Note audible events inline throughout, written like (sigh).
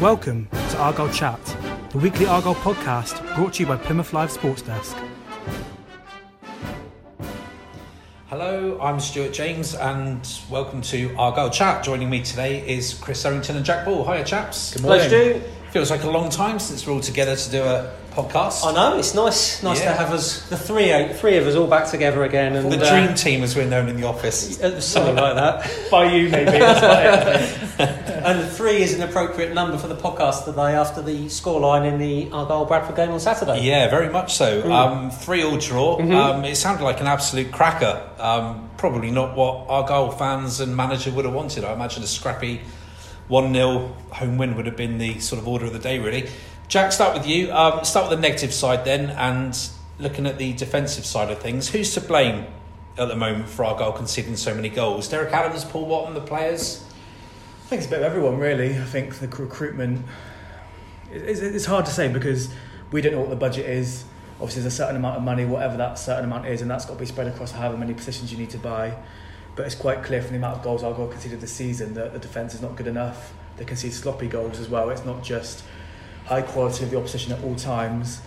Welcome to Argyle Chat, the weekly Argyle podcast brought to you by Plymouth Live Sports Desk. Hello, I'm Stuart James, and welcome to Argyle Chat. Joining me today is Chris Errington and Jack Ball. Hiya, chaps. Good morning. Hello, Stu. Feels like a long time since we're all together to do a podcast. I know it's nice, nice Yeah. to have us, the three, three of us, all back together again, and the uh, dream team, as we're known in the office. (laughs) uh, something like that. (laughs) By you, maybe. (laughs) And three is an appropriate number for the podcast today after the scoreline in the Argyle Bradford game on Saturday. Yeah, very much so. Mm. Um, three all draw. Mm-hmm. Um, it sounded like an absolute cracker. Um, probably not what Argyle fans and manager would have wanted. I imagine a scrappy 1 0 home win would have been the sort of order of the day, really. Jack, start with you. Um, start with the negative side then, and looking at the defensive side of things. Who's to blame at the moment for Argyle conceding so many goals? Derek Adams, Paul Wotton, the players? I think it's a bit of everyone, really. I think the recruitment. It's, hard to say because we don't know what the budget is. Obviously, there's a certain amount of money, whatever that certain amount is, and that's got to be spread across however many positions you need to buy. But it's quite clear from the amount of goals Argyle conceded this season that the defence is not good enough. They concede sloppy goals as well. It's not just high quality of the opposition at all times.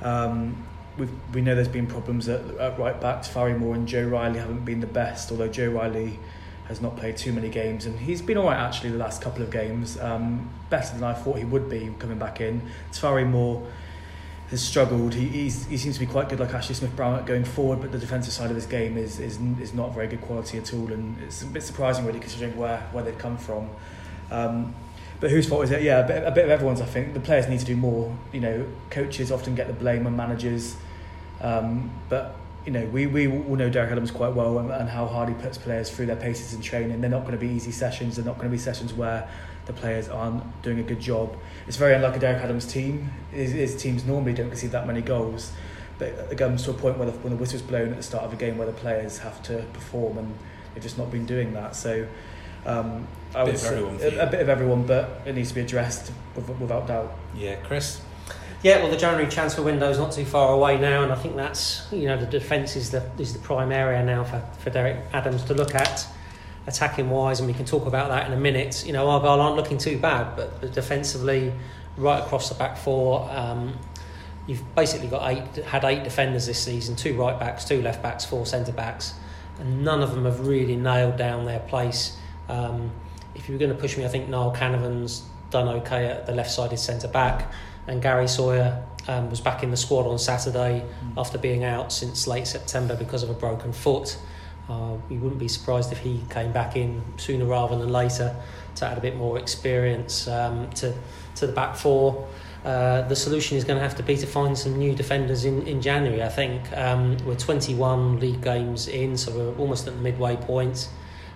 Um, we've, we know there's been problems at, at right backs. Farry Moore and Joe Riley haven't been the best, although Joe Riley has not played too many games and he's been alright actually the last couple of games. Um, better than I thought he would be coming back in. Farry Moore has struggled. He, he seems to be quite good like Ashley Smith Brown going forward, but the defensive side of his game is, is, is not very good quality at all and it's a bit surprising really considering where, where they've come from. Um, but whose fault is it? Yeah, a bit, a bit of everyone's. I think the players need to do more. You know, coaches often get the blame on managers, um, but you know we, we all know Derek Adams quite well and, and how hard he puts players through their paces in training. They're not going to be easy sessions. They're not going to be sessions where the players aren't doing a good job. It's very unlike a Derek Adams team. His, his teams normally don't concede that many goals, but it comes to a point where the, when the whistle's blown at the start of a game where the players have to perform and they've just not been doing that. So. Um, I would say a, a bit of everyone, but it needs to be addressed with, without doubt. Yeah, Chris? Yeah, well, the January transfer window is not too far away now, and I think that's you know the defence is the is the prime area now for, for Derek Adams to look at, attacking wise, and we can talk about that in a minute. You know, Argyle aren't looking too bad, but, but defensively, right across the back four, um, you've basically got eight had eight defenders this season: two right backs, two left backs, four centre backs, and none of them have really nailed down their place. Um, if you were going to push me, I think Niall Canavan's done okay at the left-sided centre back, and Gary Sawyer um, was back in the squad on Saturday after being out since late September because of a broken foot. Uh, we wouldn't be surprised if he came back in sooner rather than later to add a bit more experience um, to to the back four. Uh, the solution is going to have to be to find some new defenders in, in January. I think um, we're 21 league games in, so we're almost at the midway point.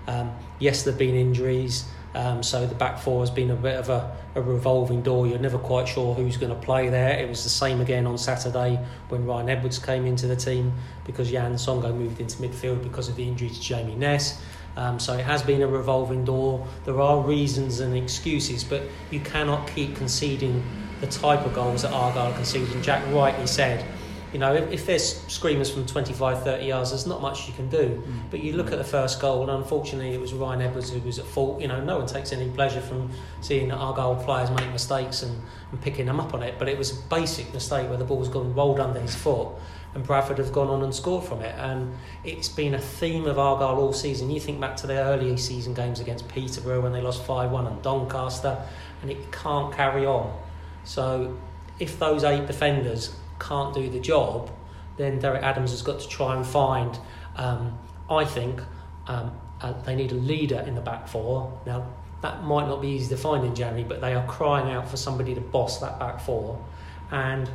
Um, yes, there've been injuries, um, so the back four has been a bit of a, a revolving door. You're never quite sure who's going to play there. It was the same again on Saturday when Ryan Edwards came into the team because Yann Songo'o moved into midfield because of the injury to Jamie Ness. Um, so it has been a revolving door. There are reasons and excuses, but you cannot keep conceding the type of goals that Argyle conceded. Jack rightly said, you know, if, if there's screamers from 25, 30 yards, there's not much you can do. Mm. But you look mm. at the first goal, and unfortunately, it was Ryan Edwards who was at fault. You know, no one takes any pleasure from seeing Argyle players make mistakes and, and picking them up on it. But it was a basic mistake where the ball's gone rolled under his foot, and Bradford have gone on and scored from it. And it's been a theme of Argyle all season. You think back to their early season games against Peterborough when they lost 5 1 and Doncaster, and it can't carry on. So if those eight defenders can't do the job, then Derek Adams has got to try and find. Um, I think um, uh, they need a leader in the back four. Now that might not be easy to find in January, but they are crying out for somebody to boss that back four, and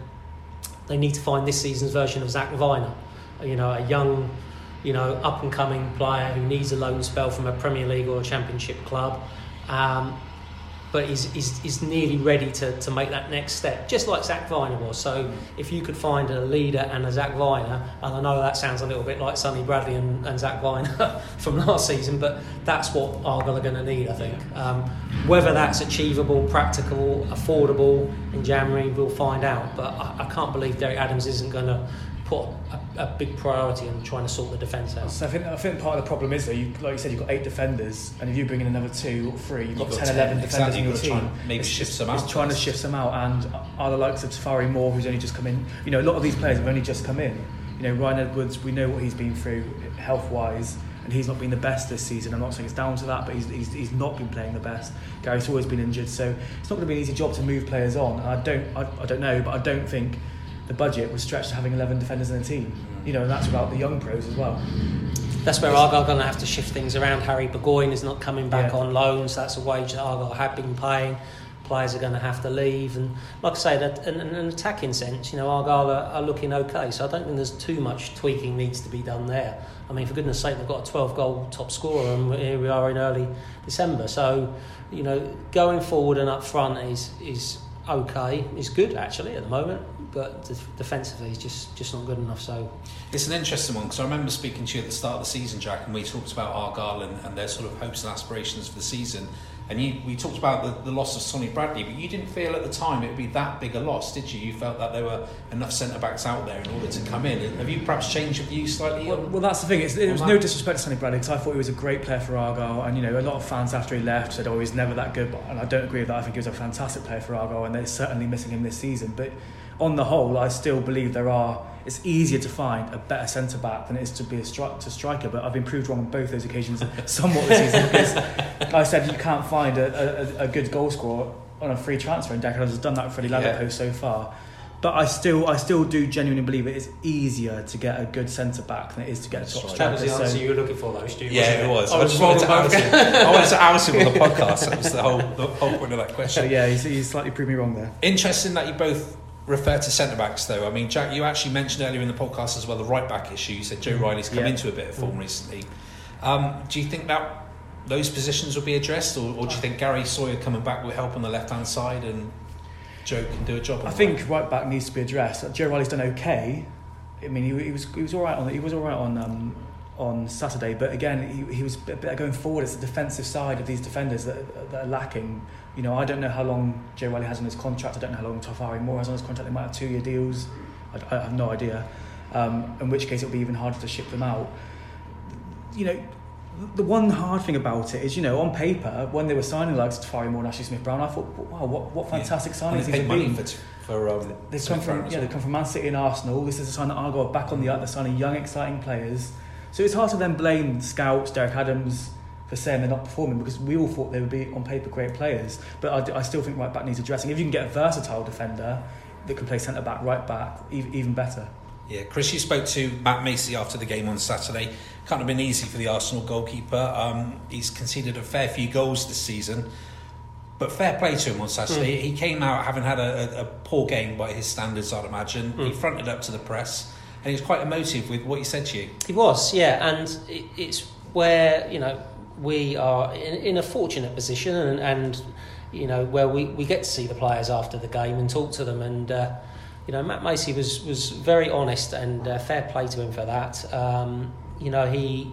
they need to find this season's version of Zak Vyner. You know, a young, you know, up and coming player who needs a loan spell from a Premier League or a Championship club. Um, but he's, he's, he's nearly ready to, to make that next step, just like Zak Vyner was. So if you could find a leader and a Zak Vyner, and I know that sounds a little bit like Sonny Bradley and, and Zak Vyner (laughs) from last season, but that's what Argyle are going to need, I think. Um, whether that's achievable, practical, affordable in January, we'll find out. But I, I can't believe Derek Adams isn't going to put a, a, big priority on trying to sort the defence out. So I think I think part of the problem is though, you, like you said, you've got eight defenders, and if you bring in another two or three, you've got, you've got 10, 10, 11 defenders in your team. maybe it's, shift some out. It's trying to shift some out, and are the likes of Tafari Moore, who's only just come in. You know, a lot of these players have only just come in. You know, Ryan Edwards, we know what he's been through health wise. And he's not been the best this season. I'm not saying it's down to that, but he's, he's, he's not been playing the best. Gary's always been injured, so it's not going to be an easy job to move players on. And I don't, I, I don't know, but I don't think the budget was stretched to having 11 defenders in the team. You know, and that's without the young pros as well. That's where Argyle are going to have to shift things around. Harry Burgoyne is not coming back yeah. on loan, so that's a wage that Argyle have been paying. Players are going to have to leave, and like I say, that in, an attacking sense, you know, Argyle are, are, looking okay. So I don't think there's too much tweaking needs to be done there. I mean, for goodness' sake, they've got a 12 goal top scorer, and here we are in early December. So, you know, going forward and up front is is okay. Is good actually at the moment but defensively he's just just not good enough. So it's an interesting one because I remember speaking to you at the start of the season, Jack, and we talked about Argyle and, and their sort of hopes and aspirations for the season. And you, we talked about the, the loss of Sonny Bradley, but you didn't feel at the time it would be that big a loss, did you? You felt that there were enough centre backs out there in order to come in. Have you perhaps changed your view slightly? Well, well that's the thing. It's, it was that? no disrespect to Sonny Bradley because I thought he was a great player for Argyle, and you know a lot of fans after he left said, "Oh, he's never that good," and I don't agree with that. I think he was a fantastic player for Argyle, and they're certainly missing him this season. But on the whole, I still believe there are. It's easier to find a better centre back than it is to be a stri- to striker. But I've been proved wrong on both those occasions (laughs) somewhat this season because I said you can't find a, a, a good goal scorer on a free transfer, and Declan has done that for Freddie Ladapo yeah. so far. But I still, I still do genuinely believe it is easier to get a good centre back than it is to get a top striker. That was the answer so, you were looking for, though, Stu. Yeah, it was. I, I just wanted to oust. I wanted to oust him on the (laughs) podcast. That was the whole, the whole point of that question. yeah, he's, he's slightly proved me wrong there. Interesting that you both refer to centre backs though. I mean, Jack, you actually mentioned earlier in the podcast as well the right back issue. You said Joe mm. Riley's come yeah. into a bit of form mm. recently. Um, do you think that those positions will be addressed, or, or, do you think Gary Sawyer coming back will help on the left hand side and Joe can do a job? I think right. right back needs to be addressed. Joe Riley's done okay. I mean, he, he was he was all right on he was all right on um, on Saturday, but again, he, he was a bit going forward. It's the defensive side of these defenders that, that are lacking. You know, I don't know how long Joe Riley has on his contract. I don't know how long Tafari Moore has on his contract. They might have two year deals. I, I, have no idea. Um, in which case, it'll be even harder to ship them out. You know, the one hard thing about it is, you know, on paper, when they were signing like Tafari Moore and Ashley Smith Brown, I thought, wow, what, what fantastic yeah. signings these have been. For, for um, they come from yeah, they come from Man City and Arsenal. This is a sign that Argyle back on the up. They're signing young, exciting players. So it's hard to then blame scouts, Derek Adams, for saying they're not performing because we all thought they would be on paper great players. But I, I still think right back needs addressing. If you can get a versatile defender that can play centre back, right back, even better. Yeah, Chris, you spoke to Matt Macey after the game on Saturday. Can't have been easy for the Arsenal goalkeeper. Um, he's conceded a fair few goals this season, but fair play to him on Saturday. Mm. He came out having had a, a, a, poor game by his standards, I'd imagine. Mm. He fronted up to the press, and he was quite emotive with what he said to you. He was, yeah, and it, it's where you know we are in, in a fortunate position and, and you know where we, we get to see the players after the game and talk to them. And uh, you know Matt Macey was was very honest and uh, fair play to him for that. Um, you know he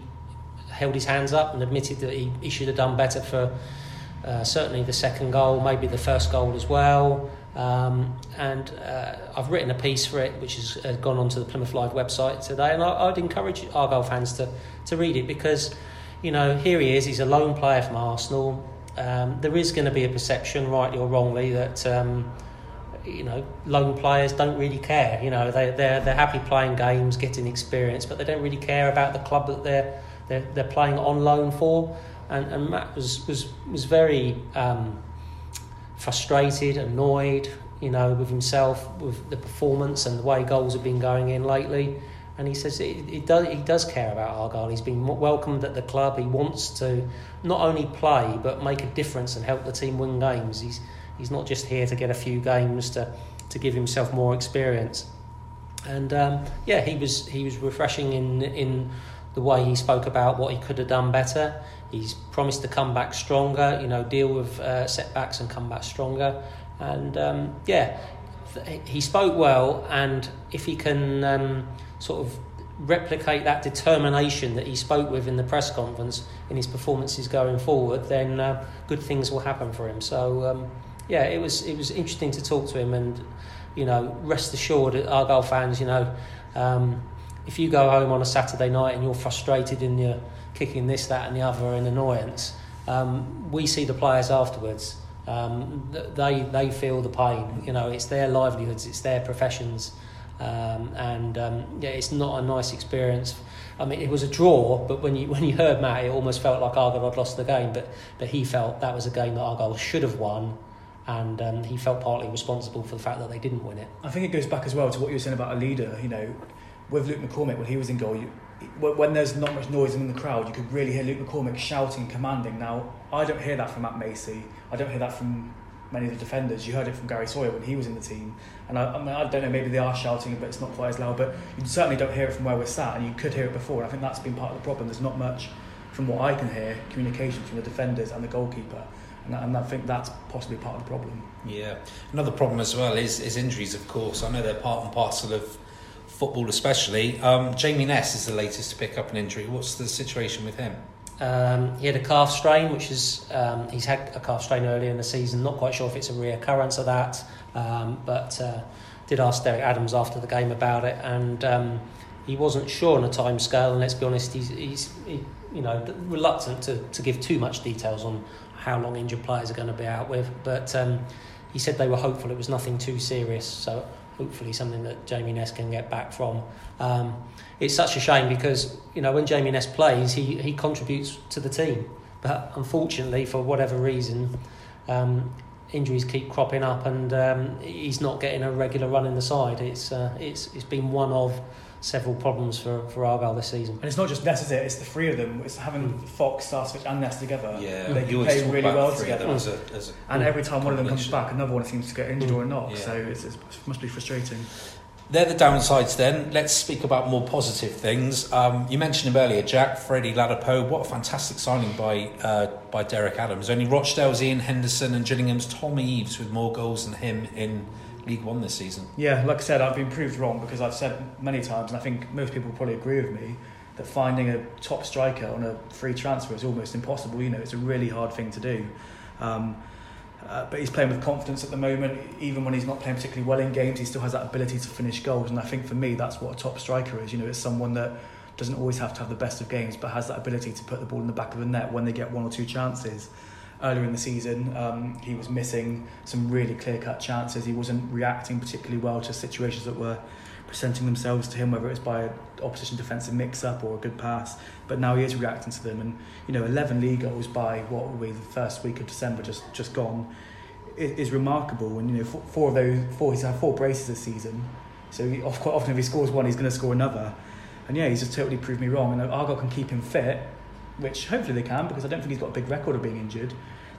held his hands up and admitted that he, he should have done better for uh, certainly the second goal maybe the first goal as well. Um, and uh, I've written a piece for it which has uh, gone onto the Plymouth Live website today. And I, I'd encourage Argyle fans to, to read it because you know, here he is, he's a loan player from Arsenal. Um, there is going to be a perception, rightly or wrongly, that um, you know loan players don't really care. You know, they they're they're happy playing games, getting experience, but they don't really care about the club that they're they're, they're playing on loan for. And, and Matt was was was very um, frustrated, annoyed, you know, with himself, with the performance and the way goals have been going in lately and he says he, he, does, he does care about Argyle. He's been welcomed at the club. He wants to not only play but make a difference and help the team win games. He's he's not just here to get a few games to to give himself more experience. And um, yeah, he was he was refreshing in in the way he spoke about what he could have done better. He's promised to come back stronger, you know, deal with uh, setbacks and come back stronger. And um, yeah, he spoke well, and if he can um, sort of replicate that determination that he spoke with in the press conference in his performances going forward, then uh, good things will happen for him. So um, yeah, it was it was interesting to talk to him, and you know, rest assured, Argyle fans, you know, um, if you go home on a Saturday night and you're frustrated and you're kicking this, that, and the other in annoyance, um, we see the players afterwards. Um, they they feel the pain. You know, it's their livelihoods, it's their professions, um, and um, yeah, it's not a nice experience. I mean, it was a draw, but when you (laughs) when you heard Matt, it almost felt like Argyle had lost the game. But but he felt that was a game that Argyle should have won, and um, he felt partly responsible for the fact that they didn't win it. I think it goes back as well to what you were saying about a leader. You know, with Luke McCormick when he was in goal, you, when there's not much noise in the crowd, you could really hear Luke McCormick shouting, commanding. Now, I don't hear that from Matt Macey. I don't hear that from many of the defenders. You heard it from Gary Sawyer when he was in the team. And I, I, mean, I don't know, maybe they are shouting, but it's not quite as loud. But you certainly don't hear it from where we're sat, and you could hear it before. I think that's been part of the problem. There's not much, from what I can hear, communication from the defenders and the goalkeeper. And, and I think that's possibly part of the problem. Yeah. Another problem as well is, is injuries, of course. I know they're part and parcel of football, especially. Um, Jamie Ness is the latest to pick up an injury. What's the situation with him? Um, he had a calf strain, which is um, he's had a calf strain earlier in the season. Not quite sure if it's a reoccurrence of that, um, but uh, did ask Derek Adams after the game about it, and um, he wasn't sure on a time scale. And let's be honest, he's, he's he, you know reluctant to, to give too much details on how long injured players are going to be out with. But um, he said they were hopeful it was nothing too serious. So hopefully something that Jamie Ness can get back from. Um, it's such a shame because you know when Jamie Ness plays, he he contributes to the team, but unfortunately for whatever reason. Um, injuries keep cropping up, and um, he's not getting a regular run in the side. It's uh, it's it's been one of several problems for, for Argyle this season. And it's not just Ness, is it? It's the three of them. It's having mm. Fox, Sarcevic, and Ness together. Yeah, they can play really well together. As a, as a and every time one of them comes back, another one seems to get injured mm. or not. Yeah. So it's, it must be frustrating. They're the downsides then. Let's speak about more positive things. Um, you mentioned him earlier, Jack, Freddie Ladapo. What a fantastic signing by uh, by Derek Adams. Only Rochdale's Ian Henderson and Gillingham's Tom Eaves with more goals than him in League One this season. Yeah, like I said, I've been proved wrong because I've said many times, and I think most people probably agree with me, that finding a top striker on a free transfer is almost impossible. You know, it's a really hard thing to do. Um, uh, but he's playing with confidence at the moment. Even when he's not playing particularly well in games, he still has that ability to finish goals. And I think for me, that's what a top striker is. You know, it's someone that doesn't always have to have the best of games, but has that ability to put the ball in the back of the net when they get one or two chances earlier in the season. Um, he was missing some really clear cut chances. He wasn't reacting particularly well to situations that were presenting themselves to him, whether it's by an opposition defensive mix up or a good pass. But now he is reacting to them. And, you know, 11 league goals by what will be the first week of December just, just gone is, remarkable. And, you know, four, four of those, four, he's had four braces this season. So he, quite often if he scores one, he's going to score another. And yeah, he's just totally proved me wrong. And Argyle can keep him fit which hopefully they can because I don't think he's got a big record of being injured,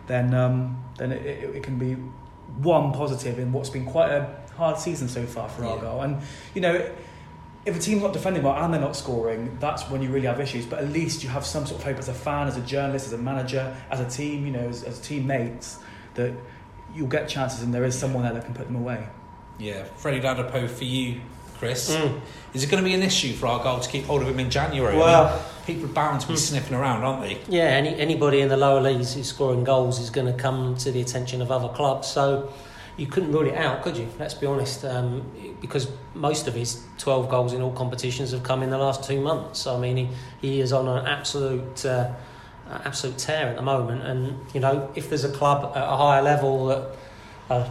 then um, then it, it, it, can be one positive in what's been quite a hard season so far for Argyle. Yeah. And you know, if a team's not defending well and they're not scoring, that's when you really have issues. But at least you have some sort of hope as a fan, as a journalist, as a manager, as a team, you know, as, as teammates, that you'll get chances and there is someone there that can put them away. Yeah, Freddie Ladapo for you Chris. Mm. Is it going to be an issue for Argyle to keep hold of him in January? Well, I mean, people are bound to be mm. sniffing around, aren't they? Yeah, any, anybody in the lower leagues who's scoring goals is going to come to the attention of other clubs. So you couldn't rule it out, could you? Let's be honest, um, because most of his 12 goals in all competitions have come in the last two months. I mean, he, he is on an absolute. Uh, absolute tear at the moment and you know if there's a club at a higher level that are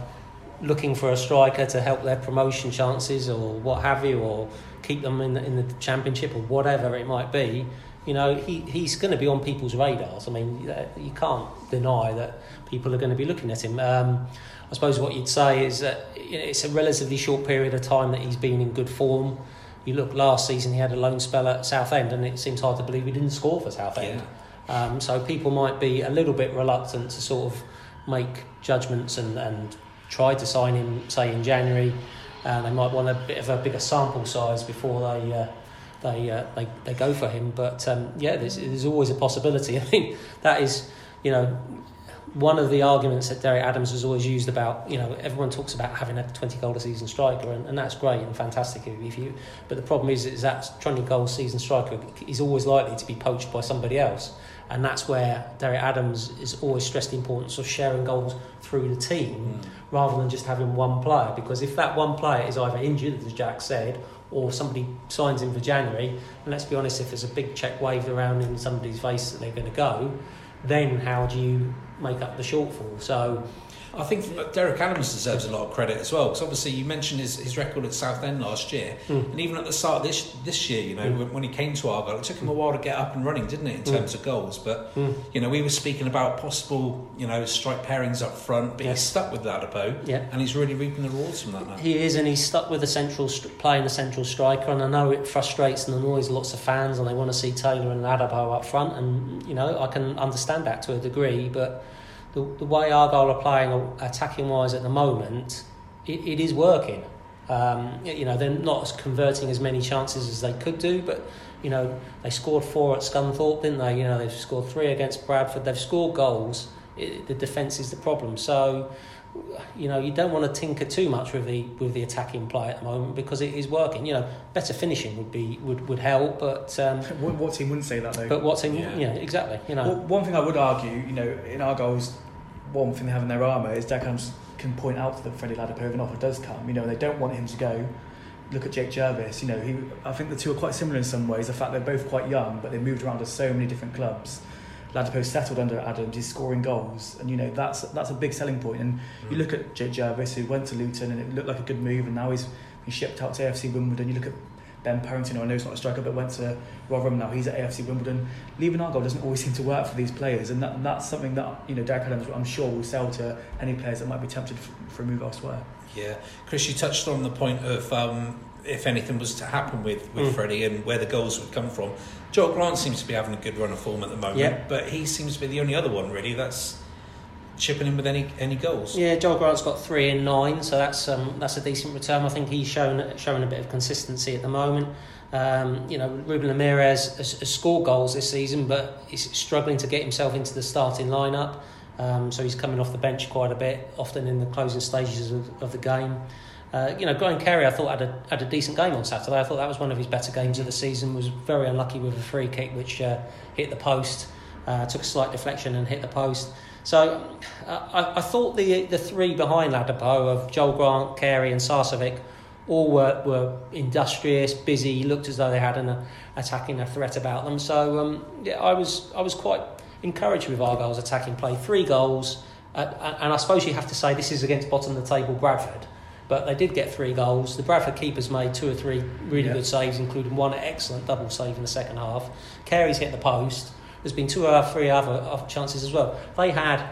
looking for a striker to help their promotion chances or what have you, or keep them in the, in the championship or whatever it might be, you know, he, he's going to be on people's radars. I mean, you can't deny that people are going to be looking at him. Um, I suppose what you'd say is that it's a relatively short period of time that he's been in good form. You look last season, he had a loan spell at Southend, and it seems hard to believe he didn't score for Southend. Yeah. Um, so people might be a little bit reluctant to sort of make judgments and, and tried to sign him, say in January, and they might want a bit of a bigger sample size before they uh, they uh, they they go for him. But um, yeah, there's, there's always a possibility. (laughs) I mean, that is you know one of the arguments that Derek Adams has always used about, you know, everyone talks about having a 20 goal a season striker, and, and that's great and fantastic if you. But the problem is, is that 20 goal season striker is always likely to be poached by somebody else, and that's where Derek Adams is always stressed the importance of sharing goals through the team mm. Rather than just having one player. Because if that one player is either injured, as Jack said, or somebody signs him for January, and let's be honest, if there's a big check waved around in somebody's face that they're going to go, then how do you make up the shortfall. So I think Derek Adams deserves a lot of credit as well because obviously you mentioned his, his record at Southend last year, mm. and even at the start of this this year, you know, mm. when, he came to Argyle, it took him a while to get up and running, didn't it, in hmm. terms mm. of goals? But hmm. you know, we were speaking about possible, you know, strike pairings up front, but he's stuck with Ladapo, yeah. and he's really reaping the rewards from that now. He is, and he's stuck with the central playing the central striker, and I know it frustrates and annoys lots of fans, and they want to see Taylor and Ladapo up front, and you know, I can understand that to a degree, but the, the way Argyle are playing attacking wise at the moment, it, it is working. Um, you know, they're not converting as many chances as they could do, but you know, they scored four at Scunthorpe, didn't they? You know, they've scored three against Bradford. They've scored goals. It, the defence is the problem. So, you know, you don't want to tinker too much with the with the attacking play at the moment because it is working. You know, better finishing would be would, would help, but um, (laughs) what team wouldn't say that though? But what team? Yeah, yeah exactly. You know, well, one thing I would argue, you know, in our goals, one thing they have in their armour is Deckhams can point out to them Freddie Ladapo if an offer does come. You know, they don't want him to go. Look at Jake Jervis. You know, he. I think the two are quite similar in some ways. The fact they're both quite young, but they moved around to so many different clubs. Ladapo settled under Adams. He's scoring goals, and you know that's that's a big selling point. And mm. you look at Jake Jervis, who went to Luton, and it looked like a good move, and now he's been shipped out to AFC Wimbledon. You look at Ben Purrington, I know he's not a striker, but went to Rotherham now. He's at AFC Wimbledon. Leaving Argyle doesn't always seem to work for these players, and that, that's something that you know Derek Adams, I'm sure, will sell to any players that might be tempted for a move elsewhere. Yeah, Chris, you touched on the point of um, if anything was to happen with with mm. Freddie and where the goals would come from. Joel Grant seems to be having a good run of form at the moment, yeah. but he seems to be the only other one really that's chipping in with any any goals. Yeah, Joel Grant's got three and nine, so that's um, that's a decent return. I think he's shown showing a bit of consistency at the moment. Um, you know, Ruben Lameiras has, has, scored goals this season, but he's struggling to get himself into the starting lineup. Um, so he's coming off the bench quite a bit, often in the closing stages of, of the game. Uh, you know, Graham Carey, I thought had a had a decent game on Saturday. I thought that was one of his better games of the season. Was very unlucky with a free kick which uh, hit the post, uh, took a slight deflection and hit the post. So uh, I, I thought the the three behind Ladapo of Joel Grant, Carey, and Sarcevic all were, were industrious, busy, looked as though they had an uh, attacking a threat about them. So um, yeah, I was I was quite encouraged with Argyle's attacking play. Three goals, uh, and I suppose you have to say this is against bottom of the table Bradford, but they did get three goals. The Bradford keepers made two or three really yeah. good saves, including one excellent double save in the second half. Carey's hit the post. There's been two or three other chances as well. They had,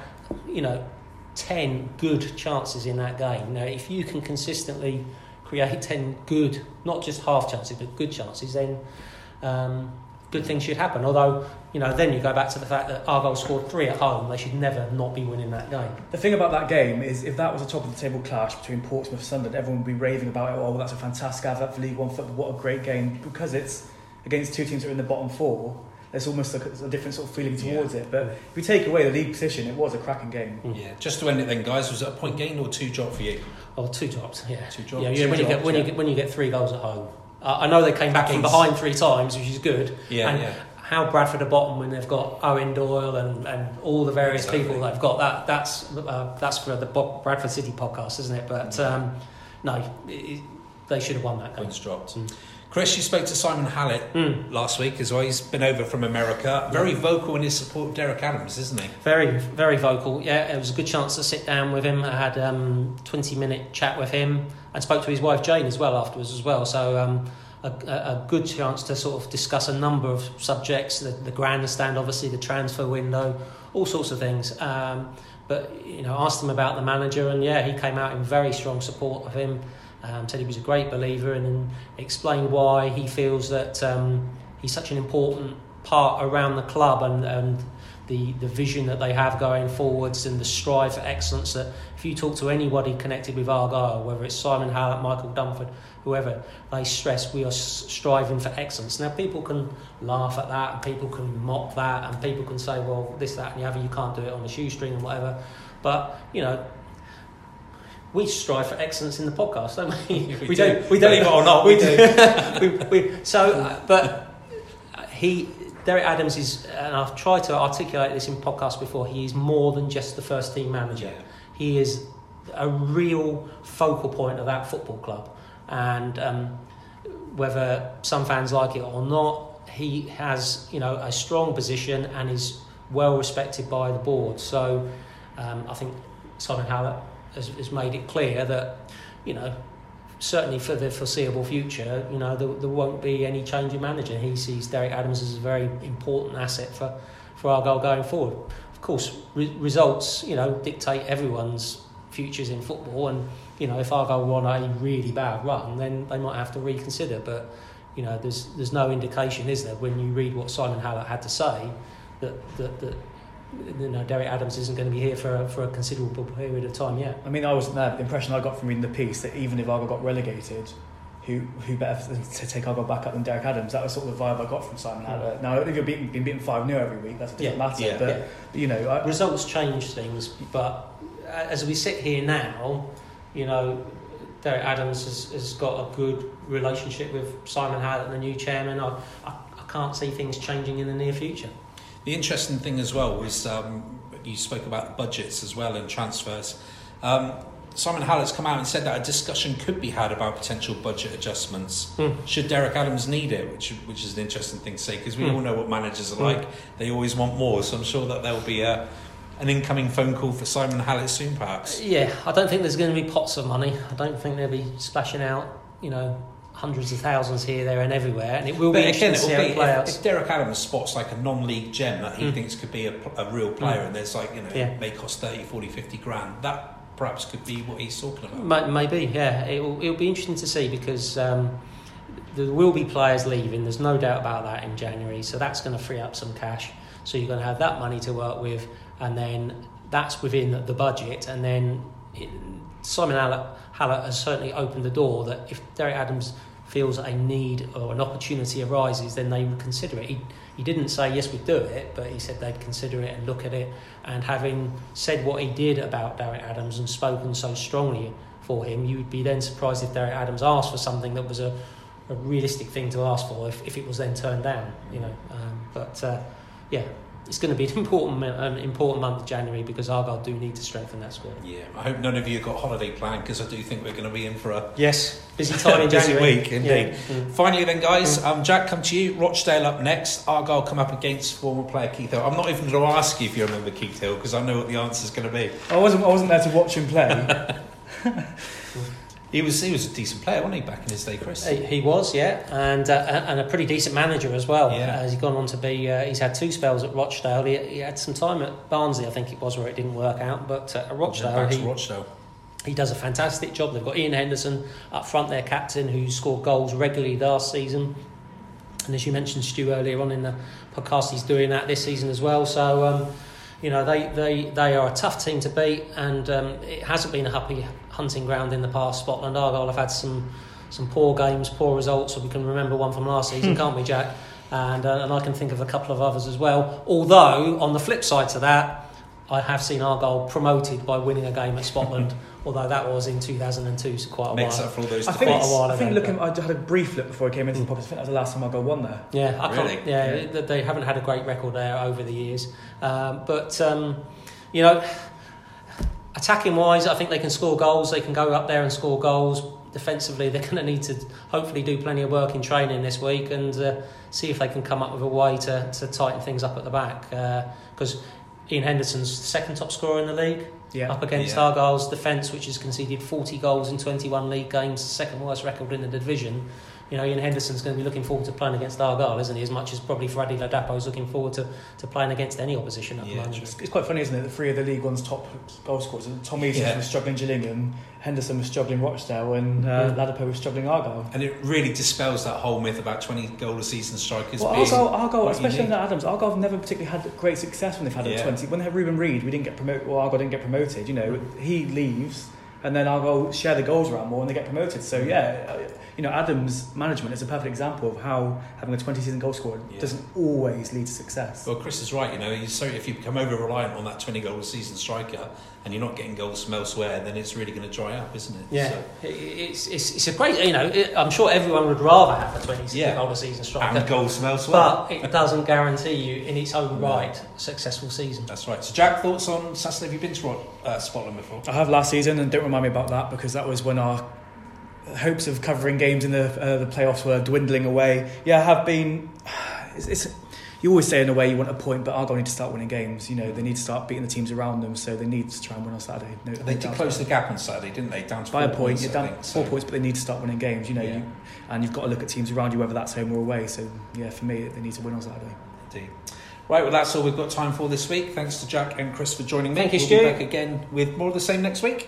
you know, ten good chances in that game. Now, if you can consistently create (laughs) 10 good, not just half chances, but good chances, then um, good things should happen. Although, you know, then you go back to the fact that Argyle scored three at home, they should never not be winning that game. The thing about that game is if that was a top of the table clash between Portsmouth and Sunderland, everyone would be raving about it. Oh, that's a fantastic advert for League One football. What a great game. Because it's against two teams that are in the bottom four, there's almost like a, a different sort of feeling towards yeah. it. But if we take away the league position, it was a cracking game. Mm. Yeah, just to end it then, guys, was it a point gain or two drop for you? Oh, two drops. Yeah, two drops. Yeah, yeah. When, drops, you get, when yeah. you get when you get three goals at home, uh, I know they came back from behind three times, which is good. Yeah, and yeah. How Bradford are bottom when they've got Eoin Doyle and, and all the various exactly. people they've got that that's uh, that's for the Bradford City podcast, isn't it? But um, no, it, they should have won that game. Points dropped. Mm. Chris, you spoke to Simon Hallett mm. last week as well. He's been over from America. Very vocal in his support of Derek Adams, isn't he? Very, very vocal. Yeah, it was a good chance to sit down with him. I had a um, 20 minute chat with him and spoke to his wife Jane as well afterwards as well. So um, a, a, good chance to sort of discuss a number of subjects, the, the grandstand, obviously, the transfer window, all sorts of things. Um, but, you know, asked him about the manager and yeah, he came out in very strong support of him. Um, said he was a great believer and, and explained why he feels that um, he's such an important part around the club and, and the, the vision that they have going forwards and the strive for excellence. That if you talk to anybody connected with Argyle, whether it's Simon Hallett, Michael Dunford, whoever, they stress we are striving for excellence. Now, people can laugh at that and people can mock that and people can say, well, this, that, and the other, you can't do it on a shoestring and whatever. But, you know, we strive for excellence in the podcast, don't we? (laughs) (laughs) we, do. we do. We Believe it or not, we, (laughs) we do. we, we, so, uh, but he, Derek Adams is, and I've tried to articulate this in podcasts before. He is more than just the first team manager. Yeah. He is a real focal point of that football club, and um, whether some fans like it or not, he has you know a strong position and is well respected by the board. So um, I think Simon Hallett has, has made it clear that, you know, certainly for the foreseeable future, you know, there, there won't be any change in manager. He sees Derek Adams as a very important asset for, for Argyle going forward. Of course, re- results, you know, dictate everyone's futures in football. And, you know, if Argyle were on a really bad run, then they might have to reconsider. But, you know, there's, there's no indication, is there, when you read what Simon Hallett had to say, that, that, that you know, Derek Adams isn't going to be here for a, for a considerable period of time yet. I mean, I wasn't there. The impression I got from reading the piece that even if Argyle got relegated, who who better to take Argyle back up than Derek Adams? That was sort of the vibe I got from Simon Hallett. Mm. Now, if you're beaten, being beaten five 0 every week, that's a different yeah. matter. Yeah. But yeah. you know, I, results change things. But as we sit here now, you know, Derek Adams has, has got a good relationship with Simon Hallett, and the new chairman. I, I, I can't see things changing in the near future. The interesting thing as well was um, you spoke about budgets as well and transfers. Um, Simon Hallett's come out and said that a discussion could be had about potential budget adjustments mm. should Derek Adams need it, which which is an interesting thing to say because we mm. all know what managers are mm. like. They always want more, so I'm sure that there will be a an incoming phone call for Simon Hallett soon, perhaps. Yeah, I don't think there's going to be pots of money. I don't think they'll be splashing out, you know, hundreds of thousands here, there, and everywhere, and it will but be again, it will be, if, if, Derek Adams spots like a non-league gem that he mm. thinks could be a, a real player, mm. and there's like you know yeah. may cost 30, 40, 50 grand, that perhaps could be what he's talking about. Maybe, yeah. It will it'll be interesting to see because. Um, there will be players leaving. There's no doubt about that in January. So that's going to free up some cash. So you're going to have that money to work with, and then that's within the budget. And then it, Simon Hallett has certainly opened the door that if Derek Adams feels a need or an opportunity arises, then they would consider it. He, he didn't say, yes, we'd do it, but he said they'd consider it and look at it. And having said what he did about Derek Adams and spoken so strongly for him, you would be then surprised if Derek Adams asked for something that was a, a realistic thing to ask for if, if it was then turned down, you know. Um, but uh, yeah, it's going to be an important an important month of January because Argyle do need to strengthen that squad. Yeah, I hope none of you have got holiday planned because I do think we're going to be in for a yes busy time in (laughs) busy January. week indeed. Yeah. Mm. Finally, then, guys, mm. um, Jack, come to you. Rochdale up next. Argyle come up against former player Keith Hill. I'm not even going to ask you if you remember Keith Hill because I know what the answer is going to be. I wasn't. I wasn't there to watch him play. (laughs) (laughs) He was he was a decent player, wasn't he, back in his day, Chris? He, he was, yeah, and uh, and a pretty decent manager as well. Yeah. Uh, he's gone on to be. Uh, he's had two spells at Rochdale. He, he, had some time at Barnsley, I think it was, where it didn't work out. But uh, at Rochdale, he, Rochdale, he does a fantastic job. They've got Ian Henderson up front, their captain, who scored goals regularly last season. And as you mentioned, Stu earlier on in the podcast, he's doing that this season as well. So. Um, you know they, they, they are a tough team to beat, and um, it hasn't been a happy hunting ground in the past. Spotland Argyle have had some some poor games, poor results. So we can remember one from last season, (laughs) can't we, Jack? And uh, and I can think of a couple of others as well. Although on the flip side to that, I have seen Argyle promoted by winning a game at Spotland. (laughs) although that was in 2002, so quite a Makes while. up for all those. I think, quite a while I think looking, I had a brief look before I came into the podcast. I think that was the last time Argyle won there. Yeah, I really? can't. Yeah, yeah, they haven't had a great record there over the years, um, but um, you know attacking wise, I think they can score goals. They can go up there and score goals. Defensively, (laughs) they're going to need to hopefully do plenty of work in training this week and uh, see if they can come up with a way to, to tighten things up at the back. Because uh, Ian Henderson's second top scorer in the league, yeah. up against yeah. Argyle's defence, which has conceded 40 goals in 21 league games, second worst record in the division. You know, Ian Henderson's going to be looking forward to playing against Argyle, isn't he? As much as probably Freddie Ladapo's looking forward to, to playing against any opposition at Yeah, the moment. true. It's, it's quite funny, isn't it? The three of the League One's top goal scorers. Tom Eaves Yeah. was struggling Gillingham, Henderson was struggling Rochdale, and uh, Yeah. Ladapo was struggling Argyle. And it really dispels that whole myth about 20 goal a season strikers Well, being Argyle, Argyle what especially need. under Adams, Argyle have never particularly had great success when they've had Yeah. a 20. When they had Reuben Reid, we didn't get promoted, well, Argyle didn't get promoted. You know, he leaves, and then I'll go share the goals around more and they get promoted. So, yeah, uh, you know, Adams' management is a perfect example of how having a 20 season goal scorer Yeah. doesn't always lead to success. Well, Chris is right. You know, so if you become over reliant on that 20 goal a season striker and you're not getting goals from elsewhere, then it's really going to dry up, isn't it? Yeah, So- it's, it's, it's a great, you know, it, I'm sure everyone would rather have a 20 Yeah. goal a season striker. and goals from elsewhere. But it doesn't guarantee you, in its own No. right, a successful season. That's right. So, Jack, thoughts on Saturday? Have you been to uh, Spotland before? I have last season, and don't remind me about that because that was when our hopes of covering games in the uh, the playoffs were dwindling away. Yeah, I have been. (sighs) It's, it's you always say in a way you want a point, but Argyle need to start winning games. You know, they need to start beating the teams around them, so they need to try and win on Saturday. No, They no did close the gap on Saturday, didn't they? Down to it. by four a point. points, You're down think. four So- points, but they need to start winning games. You know, Yeah. you, and you've got to look at teams around you, whether that's home or away. So yeah, for me, they need to win on Saturday. Indeed. Right, well, that's all we've got time for this week. Thanks to Jack and Chris for joining me. Thank you, we'll Stu. be back again with more of the same next week.